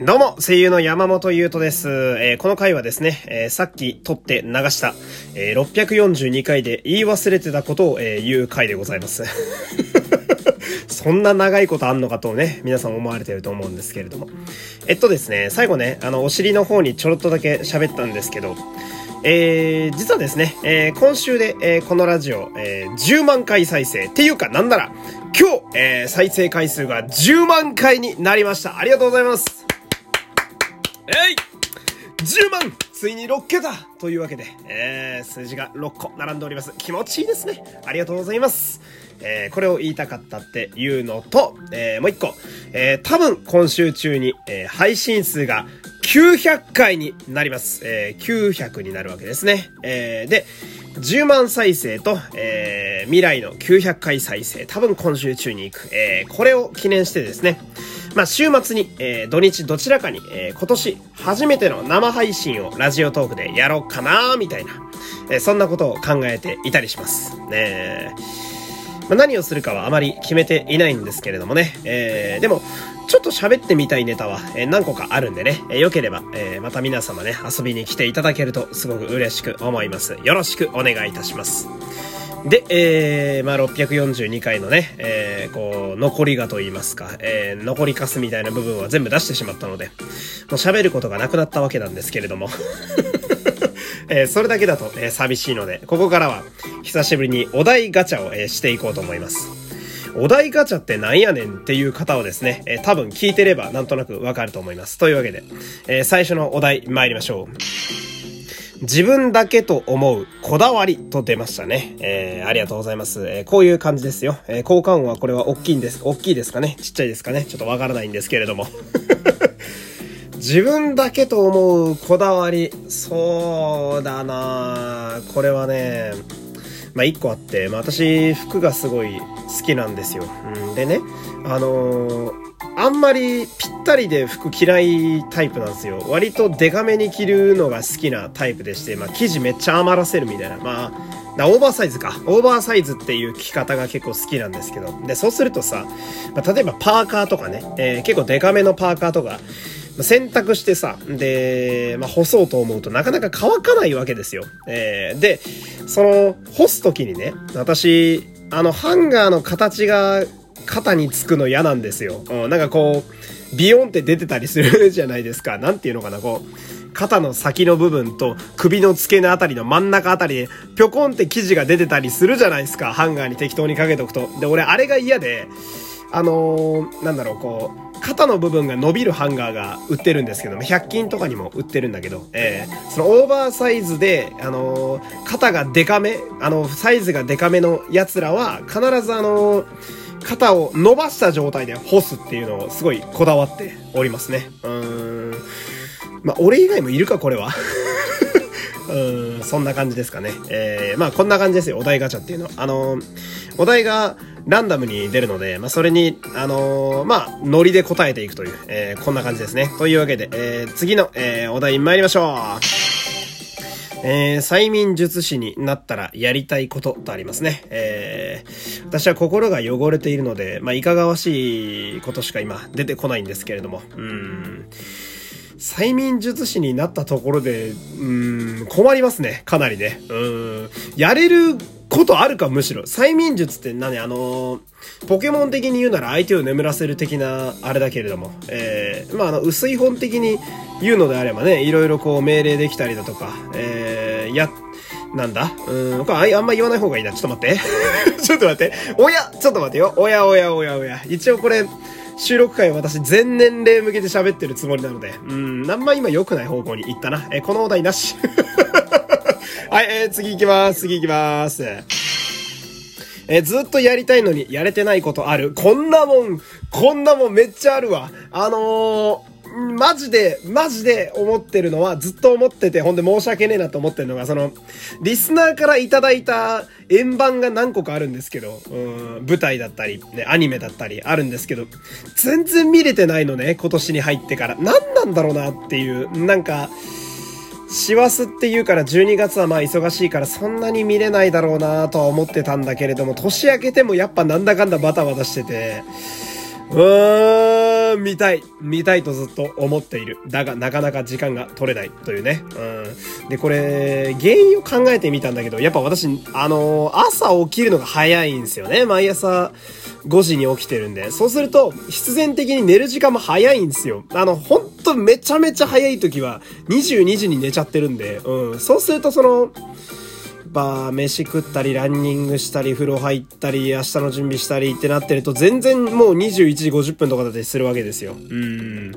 どうも、声優の山本優斗です。えーこの回はですね、えーさっき撮って流した、えー642回で言い忘れてたことを、えー言う回でございます。そんな長いことあんのかとね、皆さん思われてると思うんですけれども。えっとですね、最後ね、あの、お尻の方にちょろっとだけ喋ったんですけど、えー、実はですね、えー今週で、えーこのラジオ、えー10万回再生。っていうか、なんなら、今日、えー再生回数が10万回になりました。ありがとうございます。えい !10 万ついに6桁というわけで、えー、数字が6個並んでおります。気持ちいいですね。ありがとうございます。えー、これを言いたかったっていうのと、えー、もう一個、えー、多分今週中に、えー、配信数が900回になります。えー、900になるわけですね。えー、で、10万再生と、えー、未来の900回再生、多分今週中に行く。えー、これを記念してですね、まあ、週末に、えー土日どちらかに、えー今年初めての生配信をラジオトークでやろうかなみたいな、えーそんなことを考えていたりします。ねまあ、何をするかはあまり決めていないんですけれどもね。えーでも、ちょっと喋ってみたいネタは、え何個かあるんでね。えーよければ、えーまた皆様ね、遊びに来ていただけるとすごく嬉しく思います。よろしくお願いいたします。で、えー、まあ、642回のね、えー、こう、残りがと言いますか、えー、残りかすみたいな部分は全部出してしまったので、もう喋ることがなくなったわけなんですけれども、えー、それだけだと、えー寂しいので、ここからは、久しぶりにお題ガチャを、えーしていこうと思います。お題ガチャってなんやねんっていう方をですね、えー多分聞いてればなんとなくわかると思います。というわけで、えー最初のお題参りましょう。自分だけと思うこだわりと出ましたね。えー、ありがとうございます。えー、こういう感じですよ。えー、効果音はこれは大きいんです。大きいですかねちっちゃいですかねちょっとわからないんですけれども。自分だけと思うこだわり。そうだなこれはね、まあ、一個あって、まあ、私、服がすごい好きなんですよ。うん、でね、あのーあんまりぴったりで服着ないタイプなんですよ。割とデカめに着るのが好きなタイプでして、まあ、生地めっちゃ余らせるみたいな。まあ、だオーバーサイズか。オーバーサイズっていう着方が結構好きなんですけど。で、そうするとさ、まあ、例えばパーカーとかね、えー結構デカめのパーカーとか、洗濯してさ、で、まあ、干そうと思うとなかなか乾かないわけですよ。えーで、その、干すときにね、私、あの、ハンガーの形が肩につくの嫌なんですよ。うん、なんかこう、ビヨンって出てたりするじゃないですか。なんていうのかな、こう、肩の先の部分と首の付け根あたりの真ん中あたりで、ぴょこんって生地が出てたりするじゃないですか。ハンガーに適当にかけとくと。で、俺あれが嫌で、あのーなんだろう、こう、肩の部分が伸びるハンガーが売ってるんですけども、100均とかにも売ってるんだけど、えーそのオーバーサイズで、あのー肩がデカめ、あの、サイズがデカめのやつらは、必ずあのー肩を伸ばした状態で干すっていうのをすごいこだわっておりますね。うーん。まあ、俺以外もいるか、これは。うん、そんな感じですかね。えー、まあこんな感じですよ、お題ガチャっていうのは。あのーお題がランダムに出るので、まあそれに、あのーまあ、ノリで答えていくという、えーこんな感じですね。というわけで、えー次の、えーお題に参りましょう。えー催眠術師になったらやりたいこととありますね。えー私は心が汚れているので、まあ、いかがわしいことしか今出てこないんですけれども、うん。催眠術師になったところで、うん、困りますね。かなりね。うん。やれることあるか、むしろ。催眠術って何？あのーポケモン的に言うなら相手を眠らせる的な、あれだけれども。えー、まあ、あの、薄い本的に言うのであればね、いろいろこう命令できたりだとか、えー、や、なんだ？うん、これあんま言わない方がいいな。ちょっと待って。ちょっと待って。おやちょっと待ってよ。おやおやおやおや。一応これ、収録回私全年齢向けて喋ってるつもりなので、うん、あんま今良くない方向に行ったな。えこのお題なし。はい、えー次行きます。次行きます。えーずっとやりたいのにやれてないことある。こんなもん、こんなもんめっちゃあるわ。あのーマジで、マジで思ってるのは、ずっと思ってて、ほんで申し訳ねえなと思ってるのが、その、リスナーからいただいた円盤が何個かあるんですけど、うん、舞台だったり、ね、アニメだったりあるんですけど、全然見れてないのね、今年に入ってから。何なんだろうなっていう、なんか、師走っていうから12月はまあ忙しいからそんなに見れないだろうなとは思ってたんだけれども、年明けてもやっぱなんだかんだバタバタしてて、うーん。ー、見たい。見たいとずっと思っている。だが、なかなか時間が取れないというね。うん。で、これ、原因を考えてみたんだけど、やっぱ私、あのー、朝起きるのが早いんですよね。毎朝5時に起きてるんで。そうすると、必然的に寝る時間も早いんですよ。あの、ほんとめちゃめちゃ早い時は、22時に寝ちゃってるんで、うん。そうすると、その、ぱ飯食ったりランニングしたり風呂入ったり明日の準備したりってなってると全然もう21時50分とかだったりするわけですよ。うん。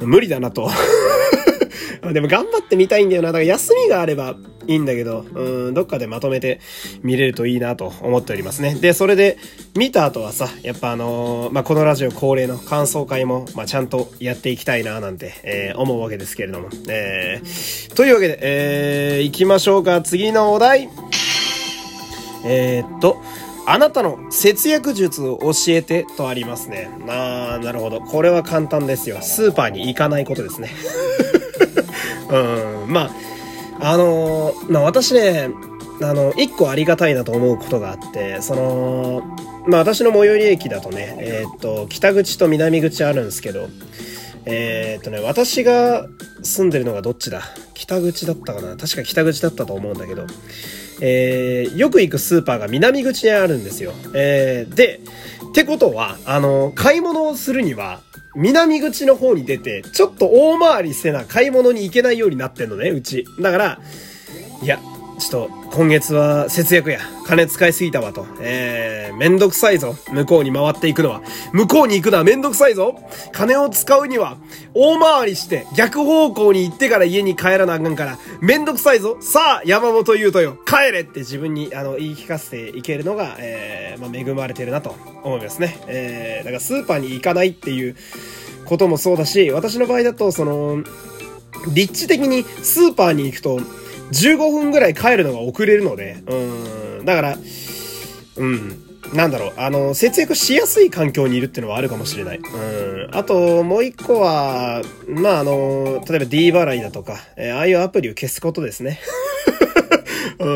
無理だなと でも頑張ってみたいんだよな。だから休みがあればいいんだけど、うん、どっかでまとめて見れるといいなと思っておりますね。で、それで見た後はさ、やっぱあのー、まあ、このラジオ恒例の感想会も、まあ、ちゃんとやっていきたいななんて、えー、思うわけですけれども。えー、というわけで、えー、行きましょうか。次のお題。えー、っと、あなたの節約術を教えてとありますね。あー、なるほど。これは簡単ですよ。スーパーに行かないことですね。うん、まあ、あの、まあ私ね、あの、一個ありがたいなと思うことがあって、その、まあ私の最寄り駅だとね、えー、っと、北口と南口あるんですけど、えー、っとね、私が住んでるのがどっちだ？北口だったかな？確か北口だったと思うんだけど、えー、よく行くスーパーが南口にあるんですよ。えー、で、ってことは、あの、買い物をするには、南口の方に出て、ちょっと大回りせな買い物に行けないようになってんのね、うち。だから、いや、ちょっと、今月は節約や。金使いすぎたわと。えー、めんどくさいぞ。向こうに回っていくのは。向こうに行くのはめんどくさいぞ。金を使うには、大回りして、逆方向に行ってから家に帰らなあかんから、めんどくさいぞ。さあ、山本優斗よ。帰れって自分に、あの、言い聞かせていけるのが、えー、まあ、恵まれてるなと思いますね。えー、だからスーパーに行かないっていうこともそうだし、私の場合だと、その、立地的にスーパーに行くと、15分ぐらい帰るのが遅れるので、うん、だから、うん、なんだろう、あの、節約しやすい環境にいるっていうのはあるかもしれない。うん。あと、もう一個は、まあ、あの、例えば D 払いだとか、えー、ああいうアプリを消すことですね。う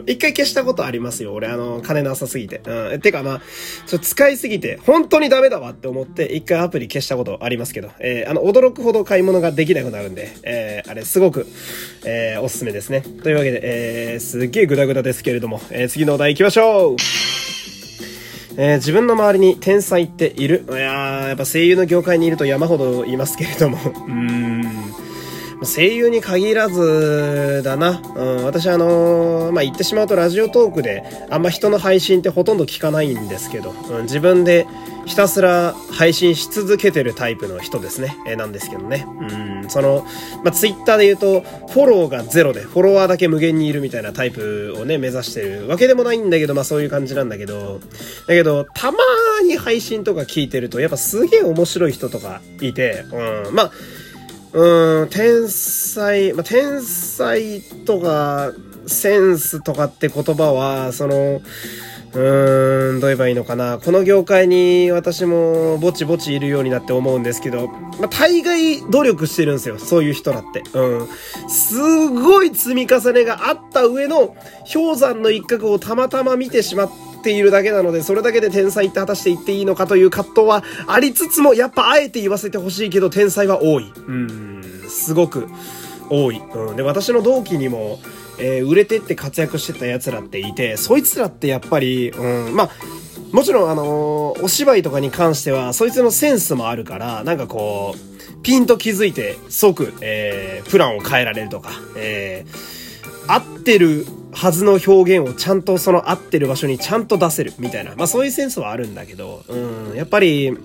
ん。一回消したことありますよ。俺、あの、金なさすぎて。うん。てか、まあ、ちょ使いすぎて、本当にダメだわって思って、一回アプリ消したことありますけど、えー、あの、驚くほど買い物ができなくなるんで、えー、あれ、すごく、えー、おすすめですね。というわけで、えー、すっげえグダグダですけれども、えー、次のお題行きましょうえー、自分の周りに天才っている？いやー、やっぱ声優の業界にいると山ほどいますけれども、うーん。声優に限らずだな。うん、私あのー、まあ、言ってしまうとラジオトークであんま人の配信ってほとんど聞かないんですけど、うん、自分でひたすら配信し続けてるタイプの人ですね。えー、なんですけどね。うん、その、まあ、ツイッターで言うと、フォローがゼロで、フォロワーだけ無限にいるみたいなタイプをね、目指してるわけでもないんだけど、まあそういう感じなんだけど、だけど、たまに配信とか聞いてると、やっぱすげえ面白い人とかいて、うん、まあ、うん、天才、まあ、天才とか、センスとかって言葉は、その、うーん、どう言えばいいのかな。この業界に私もぼちぼちいるようになって思うんですけど、まあ、大概努力してるんですよ。そういう人だって。うん。すごい積み重ねがあった上の氷山の一角をたまたま見てしまって、ているだけなので、それだけで天才って果たして言っていいのかという葛藤はありつつも、やっぱあえて言わせてほしいけど、天才は多い。うん、すごく多い。うん、で、私の同期にも、えー、売れてって活躍してた奴らっていて、そいつらってやっぱり、うん、まあ、もちろんあのー、お芝居とかに関しては、そいつのセンスもあるから、なんかこう、ピンと気づいて即、えー、プランを変えられるとか、えー、合ってるはずの表現をちゃんとその合ってる場所にちゃんと出せるみたいな。まあそういうセンスはあるんだけど、うん、やっぱり、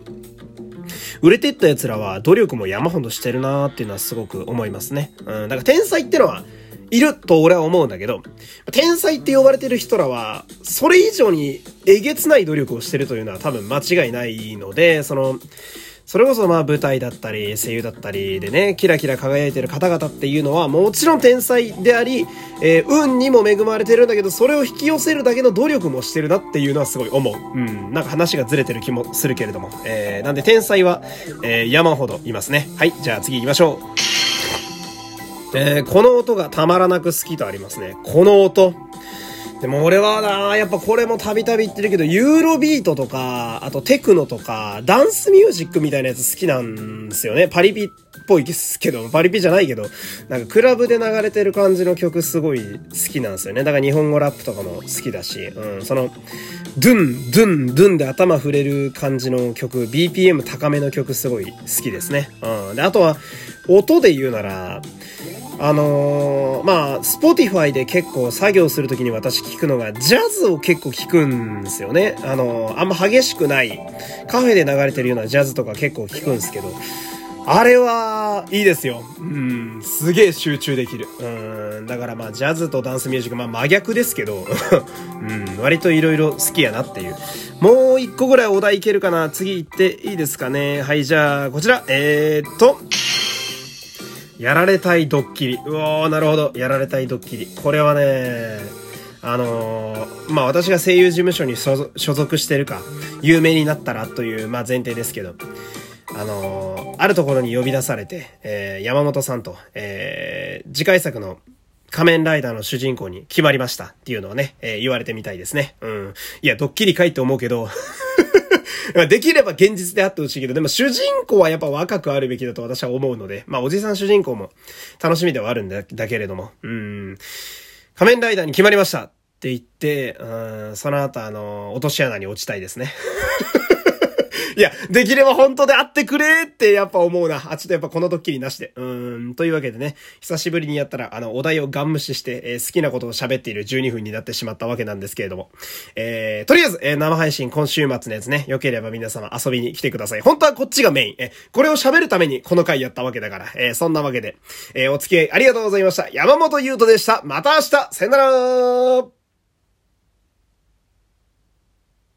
売れてった奴らは努力も山ほどしてるなーっていうのはすごく思いますね。うん、だから天才ってのは、いると俺は思うんだけど、天才って呼ばれてる人らは、それ以上にえげつない努力をしてるというのは多分間違いないので、その、それこそまあ舞台だったり声優だったりでね、キラキラ輝いてる方々っていうのはもちろん天才であり、えー、運にも恵まれてるんだけど、それを引き寄せるだけの努力もしてるなっていうのはすごい思う。うん。なんか話がずれてる気もするけれども。えー、なんで天才は、えー、山ほどいますね。はい。じゃあ次行きましょう。えー、この音がたまらなく好きとありますね。この音。でも俺はな、やっぱこれもたびたび言ってるけど、ユーロビートとか、あとテクノとか、ダンスミュージックみたいなやつ好きなんですよね。パリピっぽいですけど、パリピじゃないけど、なんかクラブで流れてる感じの曲すごい好きなんですよね。だから日本語ラップとかも好きだし、うん、その、ドゥン、ドゥン、ドゥンで頭振れる感じの曲、BPM 高めの曲すごい好きですね。うん。で、あとは、音で言うなら、あのー、まあ、 Spotify で結構作業するときに私聞くのが、ジャズを結構聞くんですよね。あのー、あんま激しくない、カフェで流れてるようなジャズとか結構聞くんですけど、あれは、いいですよ。うん、すげえ集中できる。うん、だからまあ、ジャズとダンスミュージック、まあ真逆ですけど、うん、割と色々好きやなっていう。もう一個ぐらいお題いけるかな次行っていいですかねはい、じゃあ、こちら、えー、っと、やられたいドッキリ。うおー、なるほど。やられたいドッキリ。これはね、あのー、まあ、私が声優事務所に所属してるか、有名になったらという、まあ、前提ですけど、あのー、あるところに呼び出されて、えー、山本さんと、えー、次回作の仮面ライダーの主人公に決まりましたっていうのをね、えー、言われてみたいですね。うん。いや、ドッキリかいって思うけどできれば現実であってほしいけど、でも主人公はやっぱ若くあるべきだと私は思うので、まあおじさん主人公も楽しみではあるんだだけれども、うん。仮面ライダーに決まりましたって言って、うん、その後あの、落とし穴に落ちたいですね。いや、できれば本当であってくれってやっぱ思うな。あ、ちょっとやっぱこのドッキリなしで。うーん。というわけでね、久しぶりにやったら、あの、お題をガン無視して、えー、好きなことを喋っている12分になってしまったわけなんですけれども。えー、とりあえず、えー、生配信今週末のやつね、良ければ皆様遊びに来てください。本当はこっちがメイン。えこれを喋るためにこの回やったわけだから。えー、そんなわけで、えー、お付き合いありがとうございました。山本優斗でした。また明日さよなら